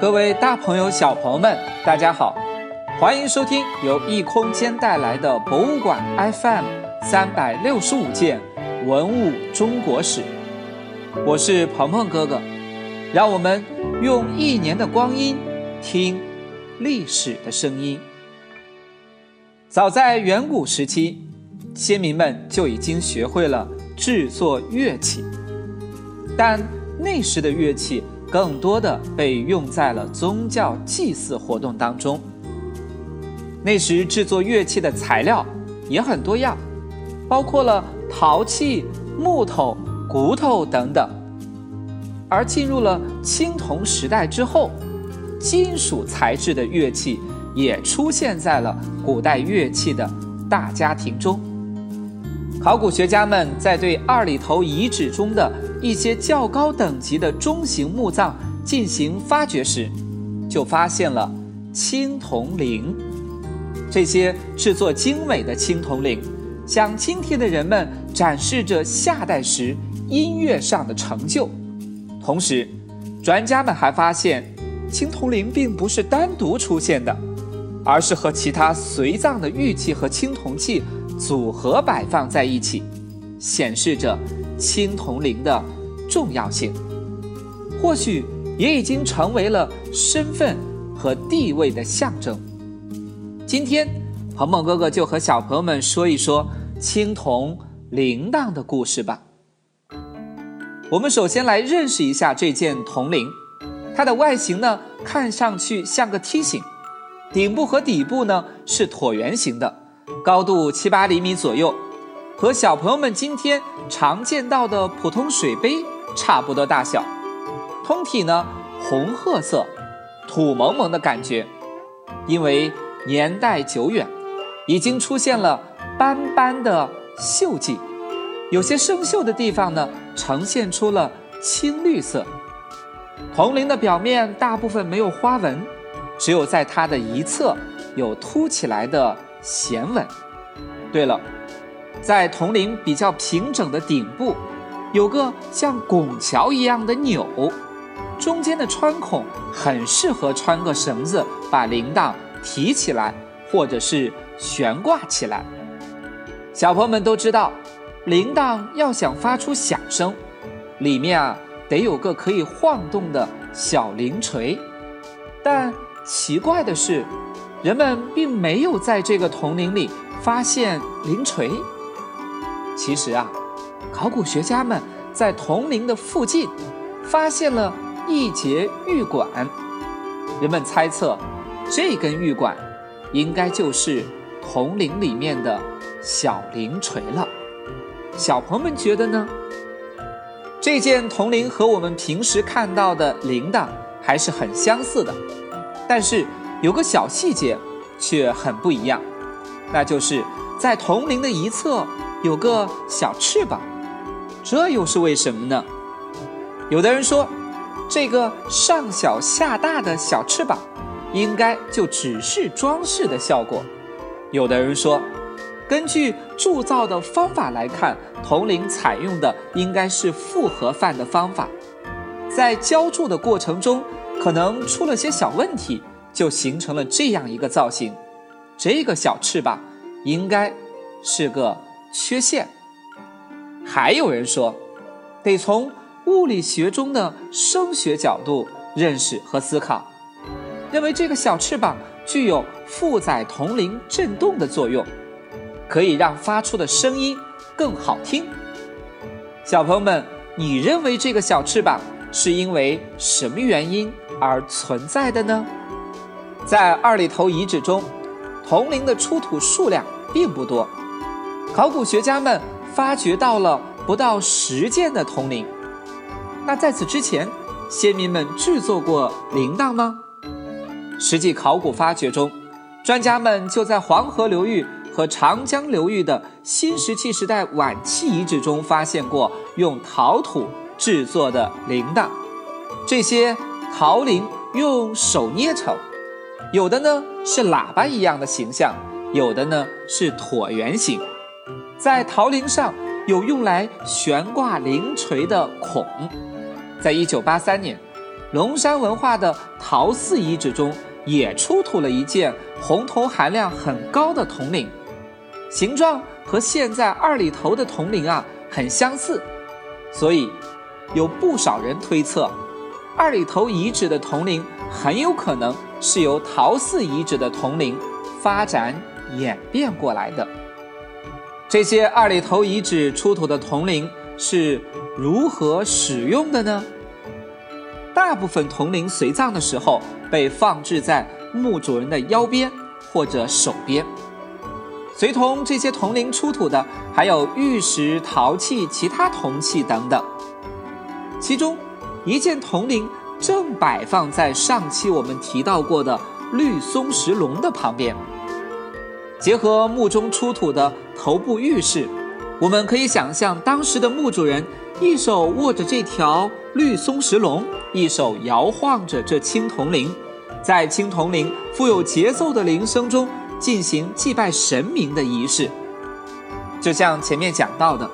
各位大朋友、小朋友们，大家好，欢迎收听由异空间带来的博物馆 FM 三百六十五件文物中国史。我是鹏鹏哥哥，让我们用一年的光阴听历史的声音。早在远古时期，先民们就已经学会了制作乐器，但那时的乐器。更多的被用在了宗教祭祀活动当中。那时制作乐器的材料也很多样，包括了陶器、木头、骨头等等。而进入了青铜时代之后，金属材质的乐器也出现在了古代乐器的大家庭中。考古学家们在对二里头遗址中的一些较高等级的中型墓葬进行发掘时，就发现了青铜铃。这些制作精美的青铜铃，向今天的人们展示着夏代时音乐上的成就。同时，专家们还发现，青铜铃并不是单独出现的，而是和其他随葬的玉器和青铜器。组合摆放在一起，显示着青铜铃的重要性，或许也已经成为了身份和地位的象征。今天，鹏鹏哥哥就和小朋友们说一说青铜铃铛的故事吧。我们首先来认识一下这件铜铃，它的外形呢，看上去像个梯形，顶部和底部呢是椭圆形的。高度七八厘米左右，和小朋友们今天常见到的普通水杯差不多大小。通体呢红褐色，土蒙蒙的感觉。因为年代久远，已经出现了斑斑的锈迹，有些生锈的地方呢呈现出了青绿色。铜铃的表面大部分没有花纹，只有在它的一侧有凸起来的。弦稳。对了，在铜铃比较平整的顶部，有个像拱桥一样的钮，中间的穿孔很适合穿个绳子把铃铛提起来，或者是悬挂起来。小朋友们都知道，铃铛要想发出响声，里面啊得有个可以晃动的小铃锤。但奇怪的是。人们并没有在这个铜铃里发现铃锤。其实啊，考古学家们在铜铃的附近发现了一节玉管。人们猜测，这根玉管应该就是铜铃里面的小铃锤了。小朋友们觉得呢？这件铜铃和我们平时看到的铃铛还是很相似的，但是。有个小细节，却很不一样，那就是在铜铃的一侧有个小翅膀，这又是为什么呢？有的人说，这个上小下大的小翅膀，应该就只是装饰的效果；有的人说，根据铸造的方法来看，铜铃采用的应该是复合范的方法，在浇铸的过程中可能出了些小问题。就形成了这样一个造型，这个小翅膀应该是个缺陷。还有人说，得从物理学中的声学角度认识和思考，认为这个小翅膀具有负载铜铃振动的作用，可以让发出的声音更好听。小朋友们，你认为这个小翅膀是因为什么原因而存在的呢？在二里头遗址中，铜铃的出土数量并不多。考古学家们发掘到了不到十件的铜铃。那在此之前，先民们制作过铃铛吗？实际考古发掘中，专家们就在黄河流域和长江流域的新石器时代晚期遗址中发现过用陶土制作的铃铛。这些陶铃用手捏成。有的呢是喇叭一样的形象，有的呢是椭圆形，在陶铃上有用来悬挂铃锤的孔。在一九八三年，龙山文化的陶寺遗址中也出土了一件红铜含量很高的铜铃，形状和现在二里头的铜铃啊很相似，所以有不少人推测，二里头遗址的铜铃很有可能是由陶寺遗址的铜铃发展演变过来的。这些二里头遗址出土的铜铃是如何使用的呢？大部分铜铃随葬的时候被放置在墓主人的腰边或者手边。随同这些铜铃出土的还有玉石、陶器、其他铜器等等。其中一件铜铃正摆放在上期我们提到过的绿松石龙的旁边。结合墓中出土的头部玉饰，我们可以想象当时的墓主人一手握着这条绿松石龙。一手摇晃着这青铜铃，在青铜铃富有节奏的铃声中进行祭拜神明的仪式。就像前面讲到的，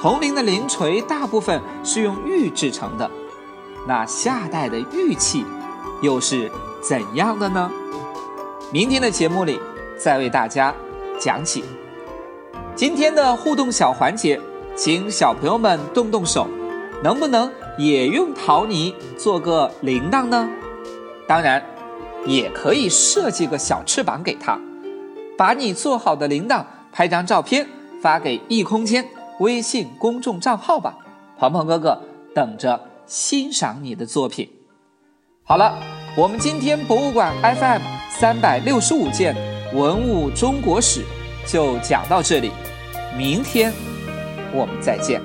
铜铃的铃锤大部分是用玉制成的，那夏代的玉器又是怎样的呢？明天的节目里再为大家讲起。今天的互动小环节，请小朋友们动动手，能不能？也用陶泥做个铃铛呢，当然，也可以设计个小翅膀给它。把你做好的铃铛拍张照片发给异空间微信公众账号吧，鹏鹏哥哥等着欣赏你的作品。好了，我们今天博物馆 FM 三百六十五件文物中国史就讲到这里，明天我们再见。